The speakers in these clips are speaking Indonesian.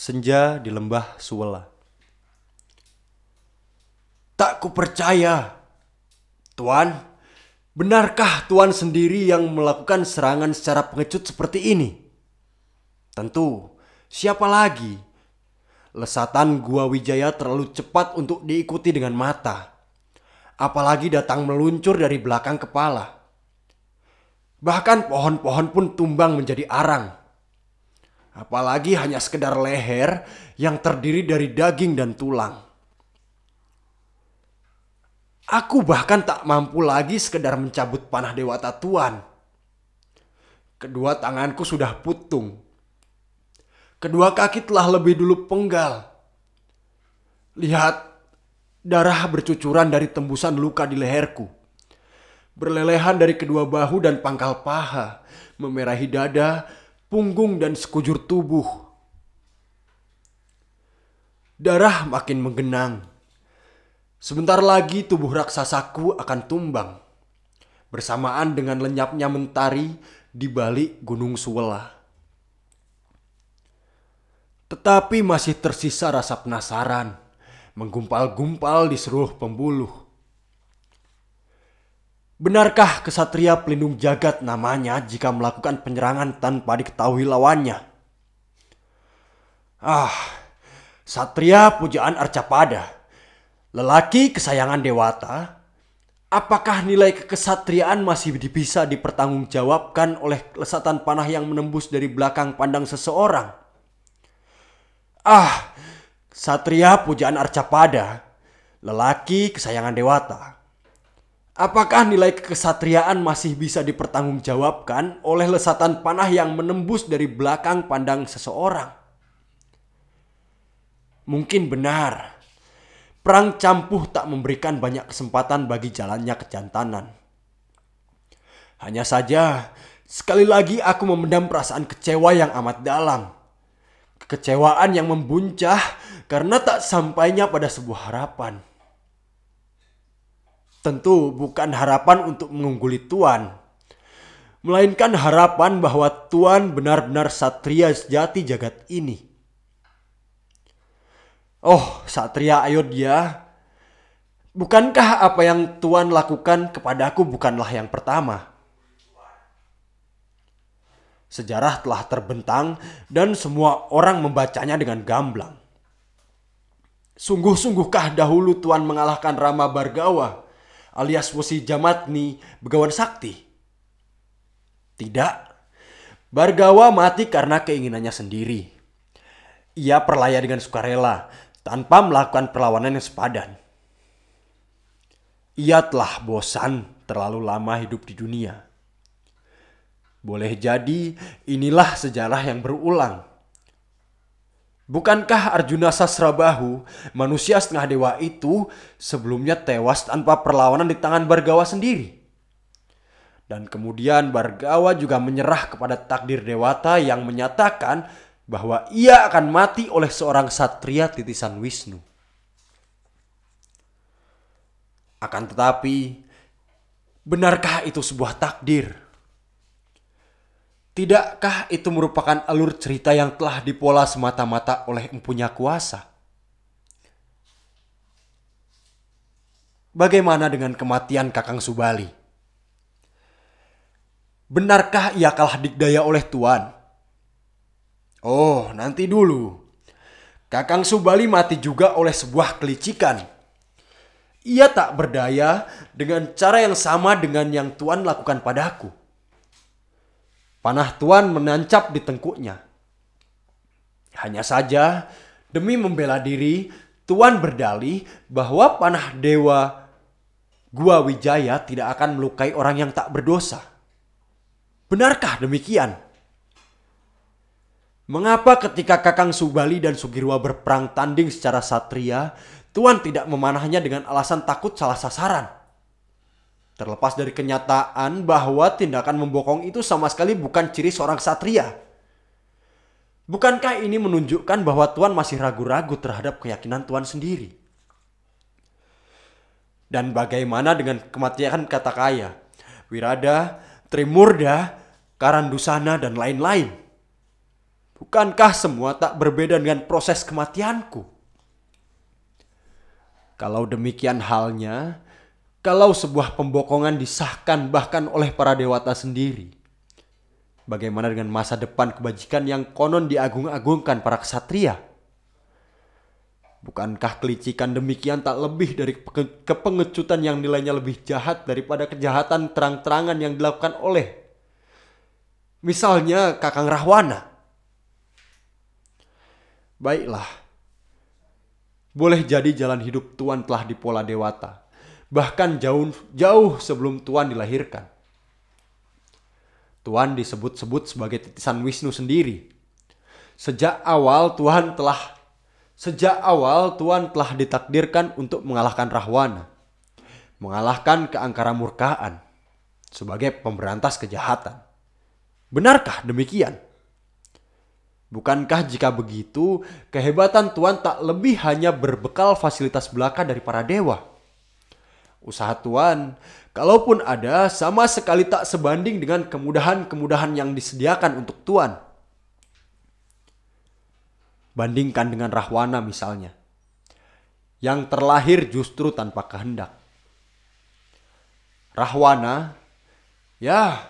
Senja di lembah Suwela. Tak kupercaya. Tuan, benarkah Tuan sendiri yang melakukan serangan secara pengecut seperti ini? Tentu, siapa lagi? Lesatan Gua Wijaya terlalu cepat untuk diikuti dengan mata. Apalagi datang meluncur dari belakang kepala. Bahkan pohon-pohon pun tumbang menjadi arang. Apalagi hanya sekedar leher yang terdiri dari daging dan tulang. Aku bahkan tak mampu lagi sekedar mencabut panah Dewata Tuan. Kedua tanganku sudah putung. Kedua kaki telah lebih dulu penggal. Lihat, darah bercucuran dari tembusan luka di leherku. Berlelehan dari kedua bahu dan pangkal paha, memerahi dada, punggung dan sekujur tubuh. Darah makin menggenang. Sebentar lagi tubuh raksasaku akan tumbang. Bersamaan dengan lenyapnya mentari di balik Gunung Suwela. Tetapi masih tersisa rasa penasaran, menggumpal-gumpal di seluruh pembuluh. Benarkah kesatria pelindung jagat namanya jika melakukan penyerangan tanpa diketahui lawannya? Ah, satria pujaan Arcapada, lelaki kesayangan Dewata, apakah nilai kekesatriaan masih bisa dipertanggungjawabkan oleh lesatan panah yang menembus dari belakang pandang seseorang? Ah, satria pujaan Arcapada, lelaki kesayangan Dewata, Apakah nilai kekesatriaan masih bisa dipertanggungjawabkan oleh lesatan panah yang menembus dari belakang pandang seseorang? Mungkin benar. Perang campuh tak memberikan banyak kesempatan bagi jalannya kejantanan. Hanya saja, sekali lagi aku memendam perasaan kecewa yang amat dalam. Kekecewaan yang membuncah karena tak sampainya pada sebuah harapan. Tentu bukan harapan untuk mengungguli Tuan, melainkan harapan bahwa Tuan benar-benar satria sejati jagat ini. Oh, satria Ayodhya, bukankah apa yang Tuan lakukan kepadaku bukanlah yang pertama? Sejarah telah terbentang dan semua orang membacanya dengan gamblang. Sungguh-sungguhkah dahulu Tuan mengalahkan Rama Bargawa alias Wesi Jamatni Begawan Sakti? Tidak. Bargawa mati karena keinginannya sendiri. Ia perlaya dengan sukarela tanpa melakukan perlawanan yang sepadan. Ia telah bosan terlalu lama hidup di dunia. Boleh jadi inilah sejarah yang berulang. Bukankah Arjuna Sasrabahu, manusia setengah dewa itu, sebelumnya tewas tanpa perlawanan di tangan Bargawa sendiri? Dan kemudian Bargawa juga menyerah kepada takdir Dewata yang menyatakan bahwa ia akan mati oleh seorang satria titisan Wisnu. Akan tetapi, benarkah itu sebuah takdir? Tidakkah itu merupakan alur cerita yang telah dipola semata-mata oleh empunya kuasa? Bagaimana dengan kematian Kakang Subali? Benarkah ia kalah dikdaya oleh Tuan? Oh, nanti dulu. Kakang Subali mati juga oleh sebuah kelicikan. Ia tak berdaya dengan cara yang sama dengan yang Tuan lakukan padaku. Panah Tuan menancap di tengkuknya. Hanya saja, demi membela diri, Tuan berdalih bahwa panah dewa Gua Wijaya tidak akan melukai orang yang tak berdosa. Benarkah demikian? Mengapa ketika Kakang Subali dan Sugirwa berperang tanding secara satria, Tuan tidak memanahnya dengan alasan takut salah sasaran? Terlepas dari kenyataan bahwa tindakan membokong itu sama sekali bukan ciri seorang satria. Bukankah ini menunjukkan bahwa Tuan masih ragu-ragu terhadap keyakinan Tuan sendiri? Dan bagaimana dengan kematian kata kaya, Wirada, Trimurda, Karandusana, dan lain-lain? Bukankah semua tak berbeda dengan proses kematianku? Kalau demikian halnya, kalau sebuah pembokongan disahkan bahkan oleh para dewata sendiri, bagaimana dengan masa depan kebajikan yang konon diagung-agungkan para kesatria? Bukankah kelicikan demikian tak lebih dari kepengecutan yang nilainya lebih jahat daripada kejahatan terang-terangan yang dilakukan oleh misalnya Kakang Rahwana? Baiklah, boleh jadi jalan hidup Tuan telah dipola dewata, bahkan jauh jauh sebelum Tuan dilahirkan. Tuhan disebut-sebut sebagai titisan Wisnu sendiri. Sejak awal Tuhan telah Sejak awal Tuhan telah ditakdirkan untuk mengalahkan Rahwana, mengalahkan keangkara murkaan sebagai pemberantas kejahatan. Benarkah demikian? Bukankah jika begitu, kehebatan Tuhan tak lebih hanya berbekal fasilitas belaka dari para dewa? Usaha Tuhan, kalaupun ada, sama sekali tak sebanding dengan kemudahan-kemudahan yang disediakan untuk Tuhan. Bandingkan dengan Rahwana misalnya. Yang terlahir justru tanpa kehendak. Rahwana, ya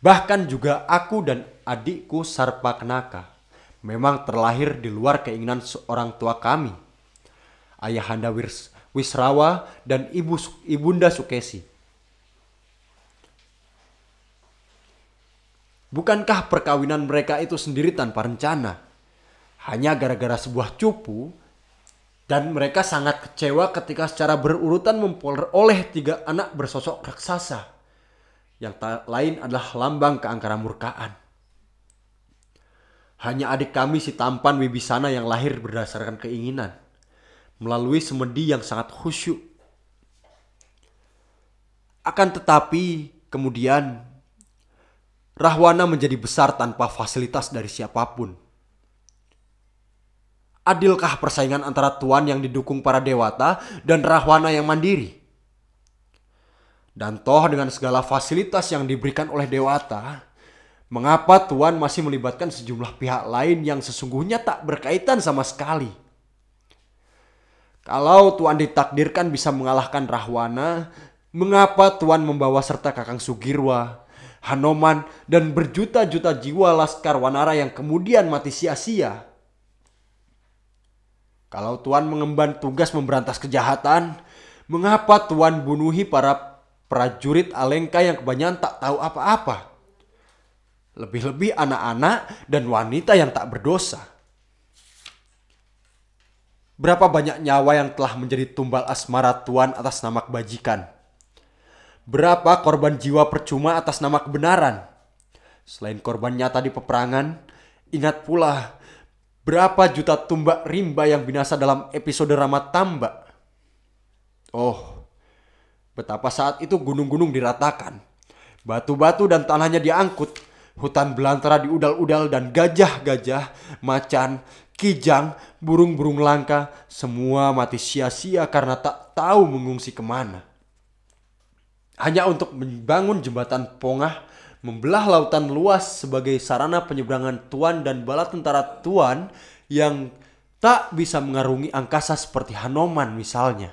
bahkan juga aku dan adikku Sarpa Kenaka memang terlahir di luar keinginan seorang tua kami. Ayahanda Wirs, Wisrawa dan ibu ibunda Sukesi. Bukankah perkawinan mereka itu sendiri tanpa rencana? hanya gara-gara sebuah cupu dan mereka sangat kecewa ketika secara berurutan memperoleh tiga anak bersosok raksasa yang lain adalah lambang keangkaran murkaan. Hanya adik kami si tampan Wibisana yang lahir berdasarkan keinginan melalui semedi yang sangat khusyuk. Akan tetapi kemudian Rahwana menjadi besar tanpa fasilitas dari siapa pun Adilkah persaingan antara Tuan yang didukung para dewata dan Rahwana yang mandiri? Dan toh dengan segala fasilitas yang diberikan oleh dewata, mengapa Tuan masih melibatkan sejumlah pihak lain yang sesungguhnya tak berkaitan sama sekali? Kalau Tuan ditakdirkan bisa mengalahkan Rahwana, mengapa Tuan membawa serta Kakang Sugirwa, Hanoman, dan berjuta-juta jiwa Laskar Wanara yang kemudian mati sia-sia? Kalau Tuhan mengemban tugas memberantas kejahatan, mengapa Tuhan bunuhi para prajurit Alengka yang kebanyakan tak tahu apa-apa? Lebih-lebih anak-anak dan wanita yang tak berdosa. Berapa banyak nyawa yang telah menjadi tumbal asmara Tuhan atas nama kebajikan? Berapa korban jiwa percuma atas nama kebenaran? Selain korban nyata di peperangan, ingat pula Berapa juta tumbak rimba yang binasa dalam episode Ramat Tamba? Oh, betapa saat itu gunung-gunung diratakan. Batu-batu dan tanahnya diangkut. Hutan belantara di udal-udal dan gajah-gajah, macan, kijang, burung-burung langka, semua mati sia-sia karena tak tahu mengungsi ke mana. Hanya untuk membangun jembatan pongah membelah lautan luas sebagai sarana penyeberangan tuan dan bala tentara tuan yang tak bisa mengarungi angkasa seperti Hanoman misalnya.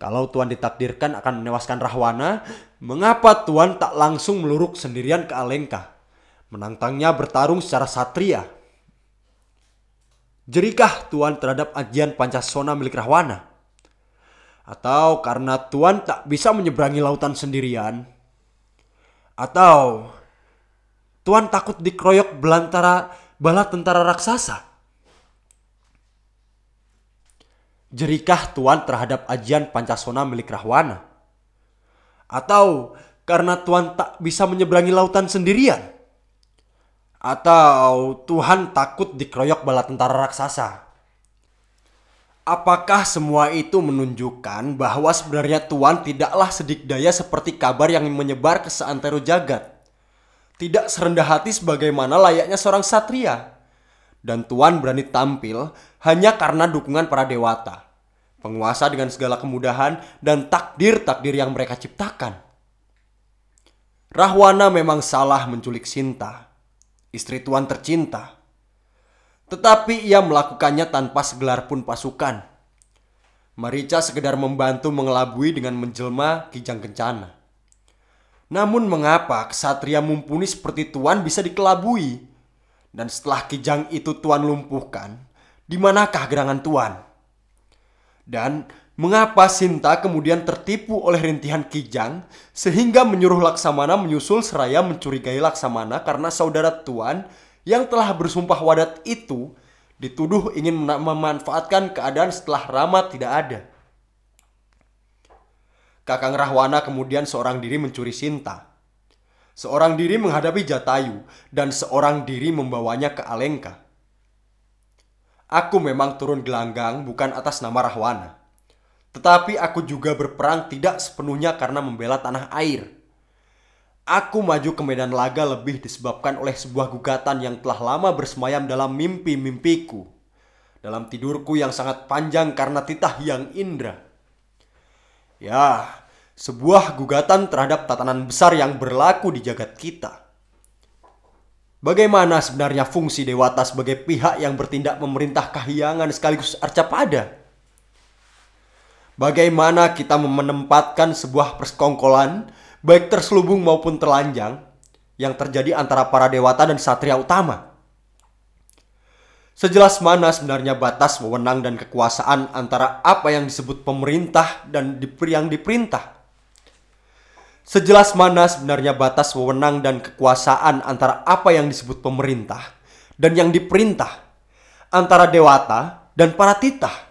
Kalau Tuan ditakdirkan akan menewaskan Rahwana, mengapa Tuan tak langsung meluruk sendirian ke Alengka? Menantangnya bertarung secara satria. Jerikah Tuan terhadap ajian Pancasona milik Rahwana? Atau karena Tuhan tak bisa menyeberangi lautan sendirian? Atau Tuhan takut dikeroyok belantara bala tentara raksasa? Jerikah Tuhan terhadap ajian Pancasona milik Rahwana? Atau karena Tuhan tak bisa menyeberangi lautan sendirian? Atau Tuhan takut dikeroyok bala tentara raksasa? Apakah semua itu menunjukkan bahwa sebenarnya Tuhan tidaklah sedikdaya seperti kabar yang menyebar ke seantero jagat? Tidak serendah hati sebagaimana layaknya seorang satria. Dan Tuhan berani tampil hanya karena dukungan para dewata. Penguasa dengan segala kemudahan dan takdir-takdir yang mereka ciptakan. Rahwana memang salah menculik Sinta, istri tuan tercinta. Tetapi ia melakukannya tanpa segelar pun pasukan. Marica sekedar membantu mengelabui dengan menjelma Kijang Kencana. Namun mengapa kesatria mumpuni seperti Tuan bisa dikelabui? Dan setelah Kijang itu Tuan lumpuhkan, di manakah gerangan Tuan? Dan mengapa Sinta kemudian tertipu oleh rintihan Kijang sehingga menyuruh Laksamana menyusul seraya mencurigai Laksamana karena saudara Tuan yang telah bersumpah wadat itu dituduh ingin memanfaatkan keadaan setelah Rama tidak ada. Kakang Rahwana kemudian seorang diri mencuri Sinta. Seorang diri menghadapi Jatayu dan seorang diri membawanya ke Alengka. Aku memang turun gelanggang bukan atas nama Rahwana. Tetapi aku juga berperang tidak sepenuhnya karena membela tanah air. Aku maju ke medan laga lebih disebabkan oleh sebuah gugatan yang telah lama bersemayam dalam mimpi-mimpiku. Dalam tidurku yang sangat panjang karena titah yang indra. Ya, sebuah gugatan terhadap tatanan besar yang berlaku di jagat kita. Bagaimana sebenarnya fungsi Dewata sebagai pihak yang bertindak memerintah kahyangan sekaligus arcapada? Bagaimana kita menempatkan sebuah persekongkolan, baik terselubung maupun telanjang, yang terjadi antara para dewata dan satria utama? Sejelas mana sebenarnya batas wewenang dan kekuasaan antara apa yang disebut pemerintah dan yang diperintah? Sejelas mana sebenarnya batas wewenang dan kekuasaan antara apa yang disebut pemerintah dan yang diperintah antara dewata dan para titah?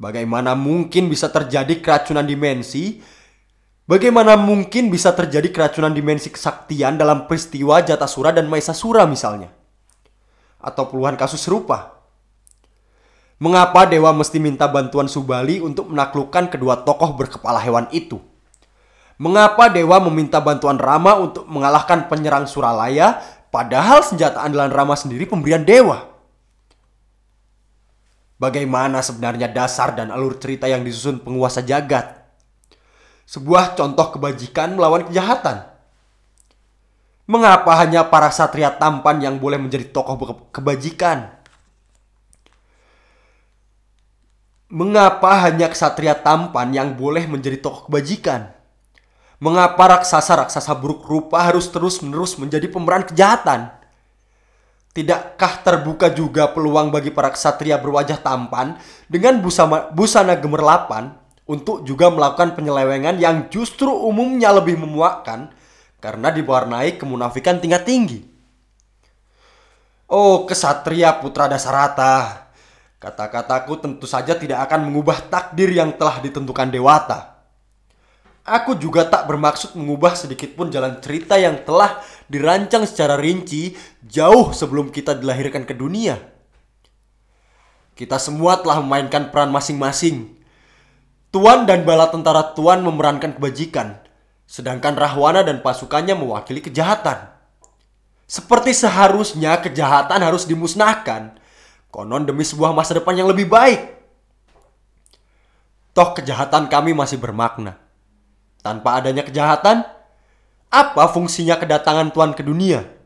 Bagaimana mungkin bisa terjadi keracunan dimensi? Bagaimana mungkin bisa terjadi keracunan dimensi kesaktian dalam peristiwa Jatasura dan Maesasura misalnya? Atau puluhan kasus serupa? Mengapa dewa mesti minta bantuan Subali untuk menaklukkan kedua tokoh berkepala hewan itu? Mengapa Dewa meminta bantuan Rama untuk mengalahkan penyerang Suralaya padahal senjata andalan Rama sendiri pemberian Dewa? Bagaimana sebenarnya dasar dan alur cerita yang disusun penguasa jagat? Sebuah contoh kebajikan melawan kejahatan. Mengapa hanya para satria tampan yang boleh menjadi tokoh kebajikan? Mengapa hanya kesatria tampan yang boleh menjadi tokoh kebajikan? Mengapa raksasa-raksasa buruk rupa harus terus-menerus menjadi pemeran kejahatan? Tidakkah terbuka juga peluang bagi para ksatria berwajah tampan dengan busana, busana gemerlapan untuk juga melakukan penyelewengan yang justru umumnya lebih memuakkan karena diwarnai kemunafikan tingkat tinggi? Oh, kesatria putra Dasarata. Kata-kataku tentu saja tidak akan mengubah takdir yang telah ditentukan Dewata. Aku juga tak bermaksud mengubah sedikit pun jalan cerita yang telah dirancang secara rinci jauh sebelum kita dilahirkan ke dunia. Kita semua telah memainkan peran masing-masing. Tuan dan bala tentara Tuan memerankan kebajikan, sedangkan Rahwana dan pasukannya mewakili kejahatan. Seperti seharusnya kejahatan harus dimusnahkan, konon demi sebuah masa depan yang lebih baik. Toh kejahatan kami masih bermakna tanpa adanya kejahatan, apa fungsinya kedatangan Tuhan ke dunia?